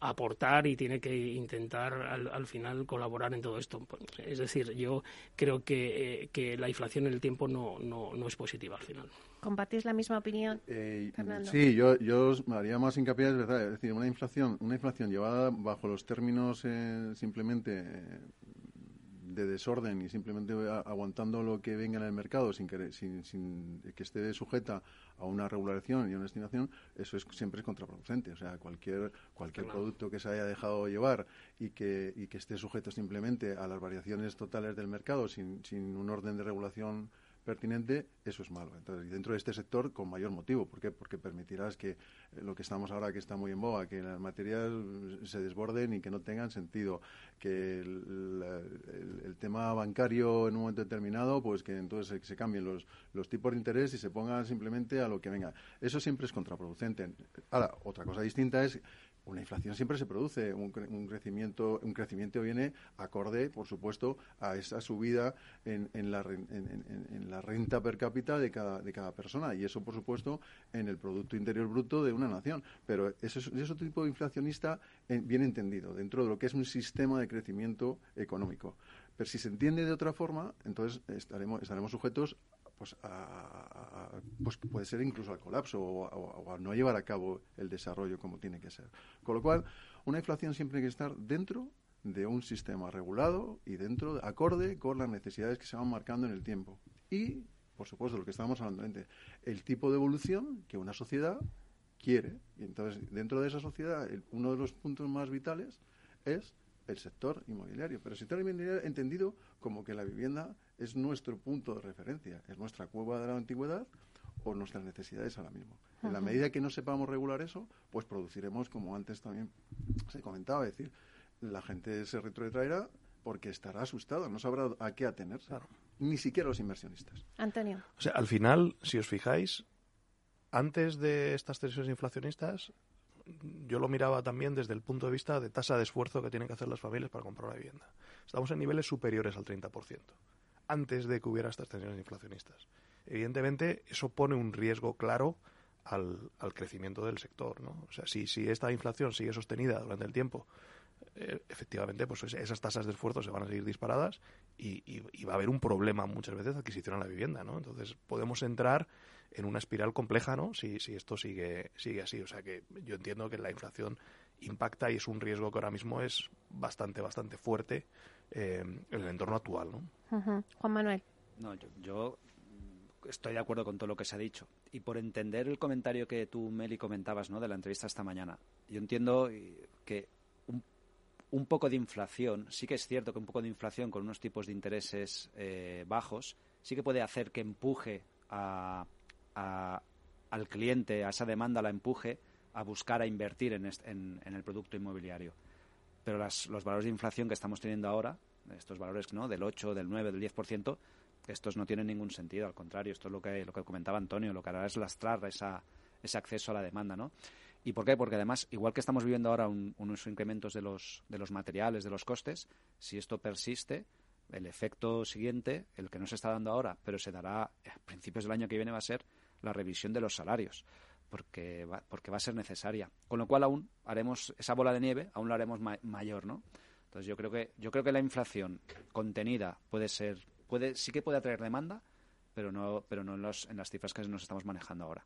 aportar y tiene que intentar al, final colaborar en todo esto. Es decir, yo creo que, eh, que la inflación en el tiempo no, no, no, es positiva al final. ¿Compartís la misma opinión, eh, Sí, yo, yo haría más hincapié, es verdad, es decir, una inflación, una inflación llevada bajo los términos eh, simplemente de desorden y simplemente aguantando lo que venga en el mercado sin que, sin, sin que esté sujeta a una regulación y una estimación, eso es, siempre es contraproducente. O sea, cualquier, cualquier producto que se haya dejado llevar y que, y que esté sujeto simplemente a las variaciones totales del mercado sin, sin un orden de regulación pertinente, eso es malo. Entonces, dentro de este sector, con mayor motivo. ¿Por qué? Porque permitirás que eh, lo que estamos ahora, que está muy en boga, que las materias se desborden y que no tengan sentido. Que el, tema bancario en un momento determinado, pues que entonces se, cambien los, los tipos de interés y se pongan simplemente a lo que venga. Eso siempre es contraproducente. Ahora, otra cosa distinta es una inflación siempre se produce, un, crecimiento un crecimiento viene acorde, por supuesto, a esa subida en, la, en, la renta per cápita de cada, de cada persona y eso, por supuesto, en el Producto Interior Bruto de una nación. Pero eso es, otro tipo de inflacionista bien entendido, dentro de lo que es un sistema de crecimiento económico. Pero si se entiende de otra forma, entonces estaremos, estaremos sujetos pues, a, pues puede ser incluso al colapso o, a no llevar a cabo el desarrollo como tiene que ser. Con lo cual, una inflación siempre tiene que estar dentro de un sistema regulado y dentro, de, acorde con las necesidades que se van marcando en el tiempo. Y, por supuesto, lo que estábamos hablando el tipo de evolución que una sociedad quiere. Y entonces, dentro de esa sociedad, uno de los puntos más vitales es el sector inmobiliario. Pero el sector inmobiliario entendido como que la vivienda es nuestro punto de referencia, es nuestra cueva de la antigüedad o nuestras necesidades ahora mismo. En la medida que no sepamos regular eso, pues produciremos, como antes también se comentaba, es decir, la gente se retrotraerá porque estará asustada, no sabrá a qué atenerse. Ni siquiera los inversionistas. Antonio. O sea, al final, si os fijáis, antes de estas tensiones inflacionistas, yo lo miraba también desde el punto de vista de tasa de esfuerzo que tienen que hacer las familias para comprar una vivienda. Estamos en niveles superiores al 30% antes de que hubiera estas tensiones inflacionistas. Evidentemente, eso pone un riesgo claro al, crecimiento del sector. ¿no? O sea, si, si esta inflación sigue sostenida durante el tiempo, eh, efectivamente, pues esas tasas de esfuerzo se van a seguir disparadas y, va a haber un problema muchas veces de adquisición a la vivienda. ¿no? Entonces, podemos entrar en una espiral compleja ¿no? si, si esto sigue, sigue así. O sea, que yo entiendo que la inflación impacta y es un riesgo que ahora mismo es bastante, bastante fuerte eh, en el entorno actual. ¿no? Juan Manuel. No, yo, estoy de acuerdo con todo lo que se ha dicho. Y por entender el comentario que tú, Meli, comentabas ¿no? de la entrevista esta mañana, yo entiendo que un, poco de inflación, sí que es cierto que un poco de inflación con unos tipos de intereses eh, bajos, sí que puede hacer que empuje a, al cliente, a esa demanda la empuje a buscar a invertir en, en el producto inmobiliario pero los valores de inflación que estamos teniendo ahora, estos valores ¿no? del 8, del 9, del 10%, estos no tienen ningún sentido, al contrario, esto es lo que, lo que comentaba Antonio, lo que hará es lastrar esa, ese acceso a la demanda, ¿no? ¿Y por qué? Porque además, igual que estamos viviendo ahora unos incrementos de los, de los materiales, de los costes, si esto persiste, el efecto siguiente, el que no se está dando ahora, pero se dará a principios del año que viene, va a ser la revisión de los salarios porque va, porque va a ser necesaria. Con lo cual aún haremos esa bola de nieve, aún la haremos mayor, ¿no? Entonces yo creo que yo creo que la inflación contenida puede ser puede sí que puede atraer demanda, pero no, pero no en, los, las cifras que nos estamos manejando ahora.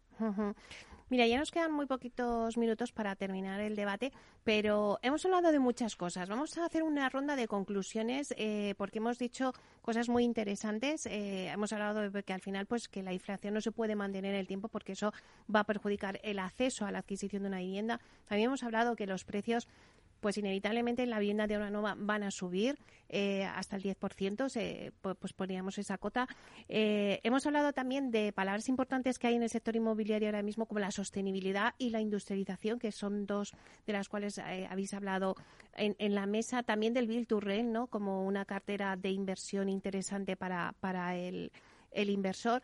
Mira, ya nos quedan muy poquitos minutos para terminar el debate, pero hemos hablado de muchas cosas. Vamos a hacer una ronda de conclusiones eh, porque hemos dicho cosas muy interesantes. Eh, hemos hablado de que al final, pues, que la inflación no se puede mantener en el tiempo porque eso va a perjudicar el acceso a la adquisición de una vivienda. También hemos hablado que los precios pues inevitablemente la vivienda de obra nueva van a subir eh, hasta el 10%, se, pues, pues poníamos esa cota. Eh, hemos hablado también de palabras importantes que hay en el sector inmobiliario ahora mismo, como la sostenibilidad y la industrialización, que son dos de las cuales eh, habéis hablado en, en, la mesa. También del Build to ¿no? como una cartera de inversión interesante para, para el, inversor.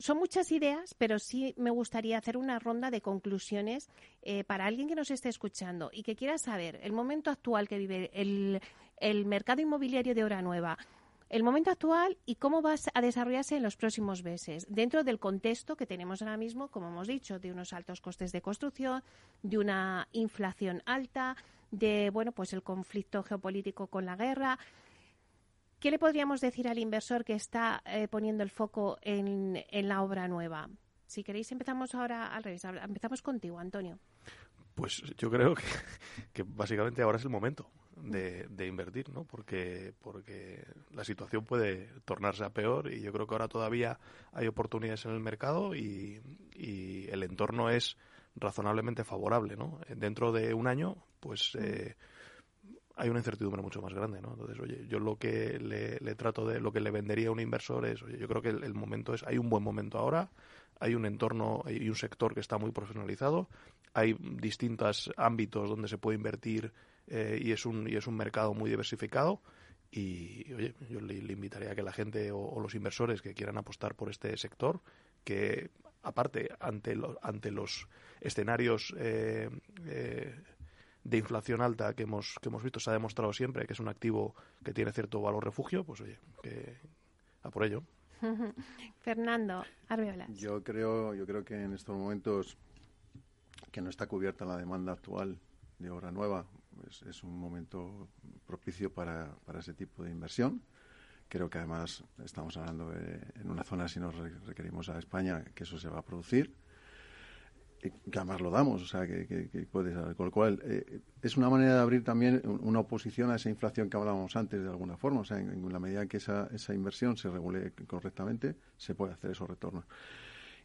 Son muchas ideas, pero sí me gustaría hacer una ronda de conclusiones eh, para alguien que nos esté escuchando y que quiera saber el momento actual que vive el, el mercado inmobiliario de Hora Nueva, el momento actual y cómo va a desarrollarse en los próximos meses, dentro del contexto que tenemos ahora mismo, como hemos dicho, de unos altos costes de construcción, de una inflación alta, de bueno, pues el conflicto geopolítico con la guerra. ¿Qué le podríamos decir al inversor que está eh, poniendo el foco en, en, la obra nueva? Si queréis, empezamos ahora al revés. Empezamos contigo, Antonio. Pues yo creo que, que básicamente ahora es el momento de, de, invertir, ¿no? Porque, porque la situación puede tornarse a peor y yo creo que ahora todavía hay oportunidades en el mercado y, y el entorno es razonablemente favorable, ¿no? Dentro de un año, pues... Eh, hay una incertidumbre mucho más grande, ¿no? Entonces, oye, yo lo que le, trato de, lo que le vendería a un inversor es, oye, yo creo que el, momento es, hay un buen momento ahora, hay un entorno y un sector que está muy profesionalizado, hay distintos ámbitos donde se puede invertir eh, y, es un, y es un mercado muy diversificado. Y, oye, yo le, invitaría a que la gente o, o, los inversores que quieran apostar por este sector, que aparte, ante, lo, ante los escenarios eh, eh, de inflación alta que hemos, que hemos visto, se ha demostrado siempre que es un activo que tiene cierto valor refugio, pues oye, que a por ello. Fernando Arbeolas. Yo creo, yo creo que en estos momentos que no está cubierta la demanda actual de obra nueva, pues es un momento propicio para, para ese tipo de inversión. Creo que además estamos hablando de, en una zona, si nos requerimos a España, que eso se va a producir que además lo damos, o sea, que, que, que puede saber. Con lo cual, eh, es una manera de abrir también una oposición a esa inflación que hablábamos antes, de alguna forma. O sea, en, en la medida que esa, esa inversión se regule correctamente, se puede hacer esos retornos.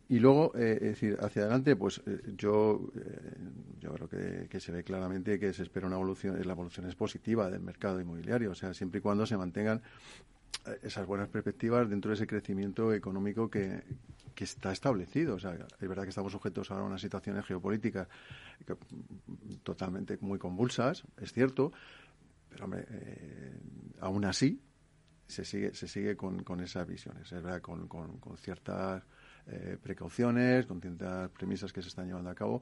Y luego, eh, es decir, hacia adelante, pues eh, yo, yo creo que, que, se ve claramente que se espera una evolución, la evolución es positiva del mercado inmobiliario, o sea, siempre y cuando se mantengan esas buenas perspectivas dentro de ese crecimiento económico que, que está establecido. O sea, es verdad que estamos sujetos ahora a unas situaciones geopolíticas que, totalmente muy convulsas, es cierto, pero hombre, eh, aún así se sigue, se sigue con, con esas visiones, es verdad, con, con, con ciertas eh, precauciones, con ciertas premisas que se están llevando a cabo,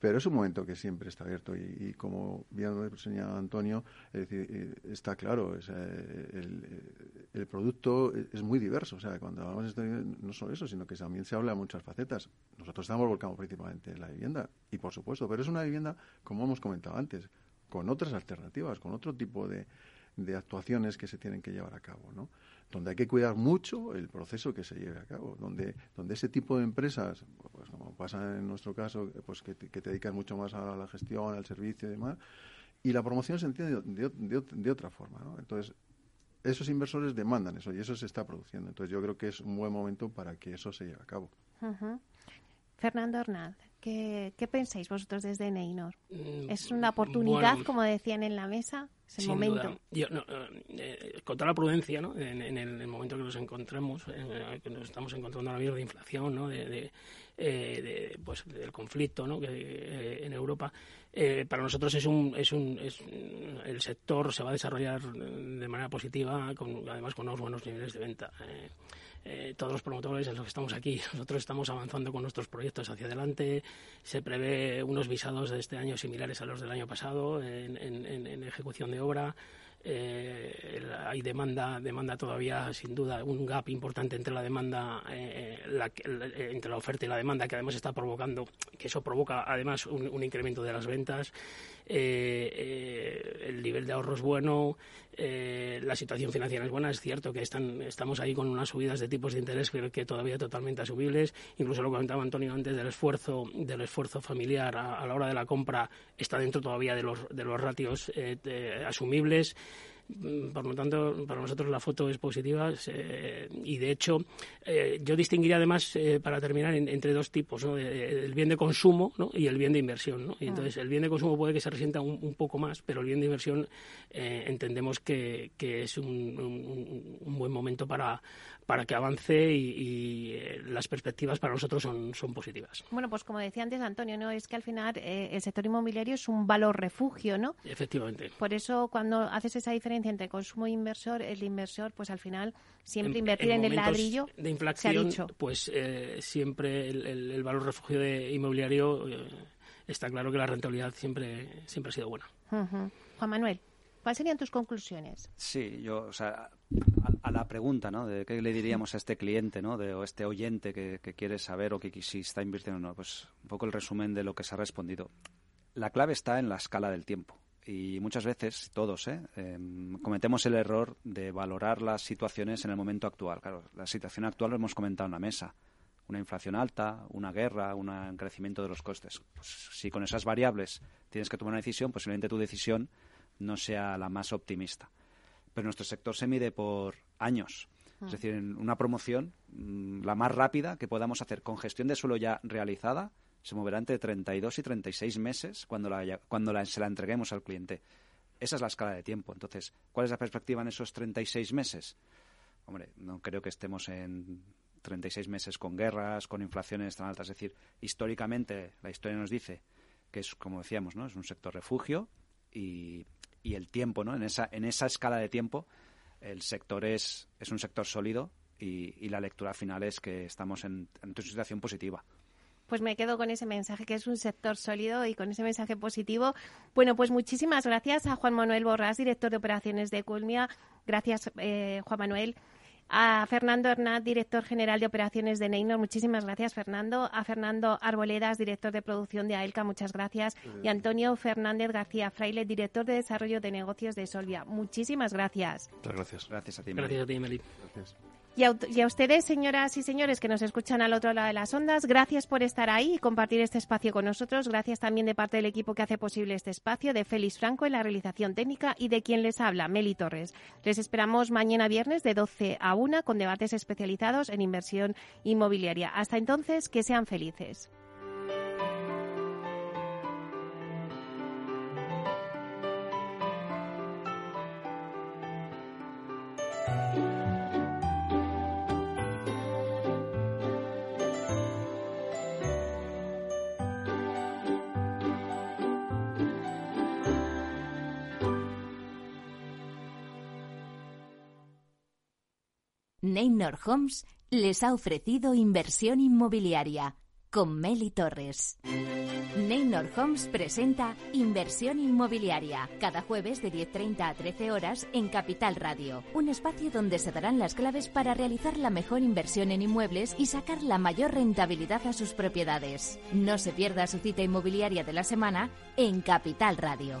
pero es un momento que siempre está abierto y, y como bien señalado Antonio, es decir, eh, está claro, el, producto es muy diverso. O sea, cuando hablamos de esto, no solo eso, sino que también se habla de muchas facetas. Nosotros estamos volcados principalmente en la vivienda, y por supuesto, pero es una vivienda, como hemos comentado antes, con otras alternativas, con otro tipo de, de actuaciones que se tienen que llevar a cabo, ¿no? Donde hay que cuidar mucho el proceso que se lleve a cabo, donde, donde ese tipo de empresas, pues como pasa en nuestro caso, pues que te, que te dedican mucho más a la gestión, al servicio y demás, y la promoción se entiende de, de, de otra forma. ¿no? Entonces, esos inversores demandan eso y eso se está produciendo. Entonces, yo creo que es un buen momento para que eso se lleve a cabo. Uh -huh. Fernando Hernández. ¿Qué, ¿Qué, pensáis vosotros desde Neynor? Mm, ¿Es una oportunidad, bueno, como decían en la mesa? ¿Es el sin momento? Duda. Yo, no, eh, con toda la prudencia, ¿no? en, en, el, momento que nos encontramos, eh, que nos estamos encontrando ahora mismo de inflación, ¿no? de, de, eh, de pues, del conflicto ¿no? que, eh, en Europa, eh, para nosotros es un, es un es, el sector se va a desarrollar de manera positiva, con, además con unos buenos niveles de venta. Eh, todos los promotores, los que estamos aquí, nosotros estamos avanzando con nuestros proyectos hacia adelante. Se prevé unos visados de este año similares a los del año pasado en, ejecución de obra. Eh, hay demanda, demanda todavía sin duda un gap importante entre la demanda, eh, entre la oferta y la demanda que además está provocando, que eso provoca además un incremento de las ventas. Eh, eh, el nivel de ahorro es bueno, eh, la situación financiera es buena, es cierto que están, estamos ahí con unas subidas de tipos de interés pero que todavía totalmente asumibles, incluso lo comentaba Antonio antes del esfuerzo, del esfuerzo familiar a, a la hora de la compra está dentro todavía de los, de los ratios eh, asumibles por lo tanto, para nosotros la foto es positiva y, de hecho, eh, yo distinguiría además, eh, para terminar, entre dos tipos, ¿no? el bien de consumo y el bien de inversión. ¿no? Y ah. entonces, el bien de consumo puede que se resienta un, poco más, pero el bien de inversión eh, entendemos que, es un, buen momento para, para que avance y, eh, las perspectivas para nosotros son, son positivas. Bueno, pues como decía antes Antonio, no es que al final eh, el sector inmobiliario es un valor refugio, ¿no? Efectivamente. Por eso cuando haces esa diferencia entre consumo e inversor, el inversor, pues al final siempre invertir en, el ladrillo. De inflación, pues eh, siempre el, valor refugio de inmobiliario está claro que la rentabilidad siempre siempre ha sido buena. Juan Manuel. ¿Cuáles serían tus conclusiones? Sí, yo, o sea, a, la pregunta, ¿no? De qué le diríamos a este cliente, ¿no? De, este oyente que, quiere saber o que si está invirtiendo o no. Pues un poco el resumen de lo que se ha respondido. La clave está en la escala del tiempo. Y muchas veces, todos, ¿eh? Em, cometemos el error de valorar las situaciones en el momento actual. Claro, la situación actual lo hemos comentado en la mesa una inflación alta, una guerra, un crecimiento de los costes. Pues si con esas variables tienes que tomar una decisión, posiblemente tu decisión no sea la más optimista. Pero nuestro sector se mide por años. Es mm. decir, en una promoción, mm, la más rápida que podamos hacer con gestión de suelo ya realizada, se moverá entre 32 y 36 meses cuando, la, cuando la, se la entreguemos al cliente. Esa es la escala de tiempo. Entonces, ¿cuál es la perspectiva en esos 36 meses? Hombre, no creo que estemos en 36 meses con guerras, con inflaciones tan altas. Es decir, históricamente la historia nos dice que es, como decíamos, ¿no? es un sector refugio y y el tiempo, ¿no? En esa, en esa escala de tiempo, el sector es, es un sector sólido y, la lectura final es que estamos en, en una situación positiva. Pues me quedo con ese mensaje que es un sector sólido y con ese mensaje positivo. Bueno, pues muchísimas gracias a Juan Manuel Borrás, director de operaciones de Culmia. Gracias, eh, Juan Manuel a Fernando Hernán, director general de operaciones de Neynor. Muchísimas gracias, Fernando. A Fernando Arboledas, director de producción de AELCA. Muchas gracias. Y Antonio Fernández García Fraile, director de desarrollo de negocios de Solvia. Muchísimas gracias. Muchas gracias. Gracias a ti, Gracias a ti, Meli. Gracias. Y a, ustedes, señoras y señores que nos escuchan al otro lado de las ondas, gracias por estar ahí y compartir este espacio con nosotros. Gracias también de parte del equipo que hace posible este espacio, de Félix Franco en la realización técnica y de quien les habla, Meli Torres. Les esperamos mañana viernes de 12 a 1 con debates especializados en inversión inmobiliaria. Hasta entonces, que sean felices. Neynor Homes les ha ofrecido inversión inmobiliaria con Meli Torres. Neynor Homes presenta Inversión Inmobiliaria cada jueves de 10.30 a 13 horas en Capital Radio, un espacio donde se darán las claves para realizar la mejor inversión en inmuebles y sacar la mayor rentabilidad a sus propiedades. No se pierda su cita inmobiliaria de la semana en Capital Radio.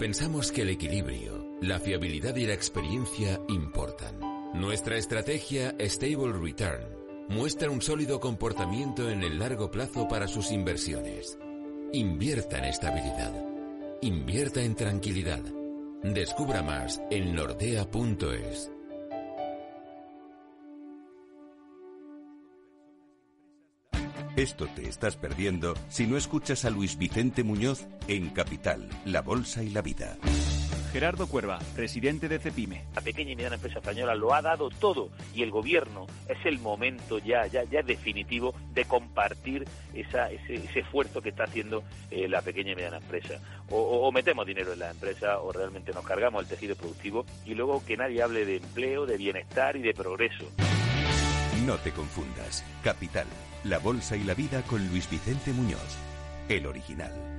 pensamos que el equilibrio, la fiabilidad y la experiencia importan. Nuestra estrategia Stable Return muestra un sólido comportamiento en el largo plazo para sus inversiones. Invierta en estabilidad. Invierta en tranquilidad. Descubra más en nordea.es. Esto te estás perdiendo si no escuchas a Luis Vicente Muñoz en Capital, La Bolsa y la Vida. Gerardo Cuerva, presidente de Cepime. La pequeña y mediana empresa española lo ha dado todo y el gobierno es el momento ya, ya, ya definitivo de compartir esa, ese, ese esfuerzo que está haciendo eh, la pequeña y mediana empresa. O, o- o metemos dinero en la empresa o realmente nos cargamos el tejido productivo y luego que nadie hable de empleo, de bienestar y de progreso. No te confundas. Capital, La Bolsa y la Vida con Luis Vicente Muñoz. El original.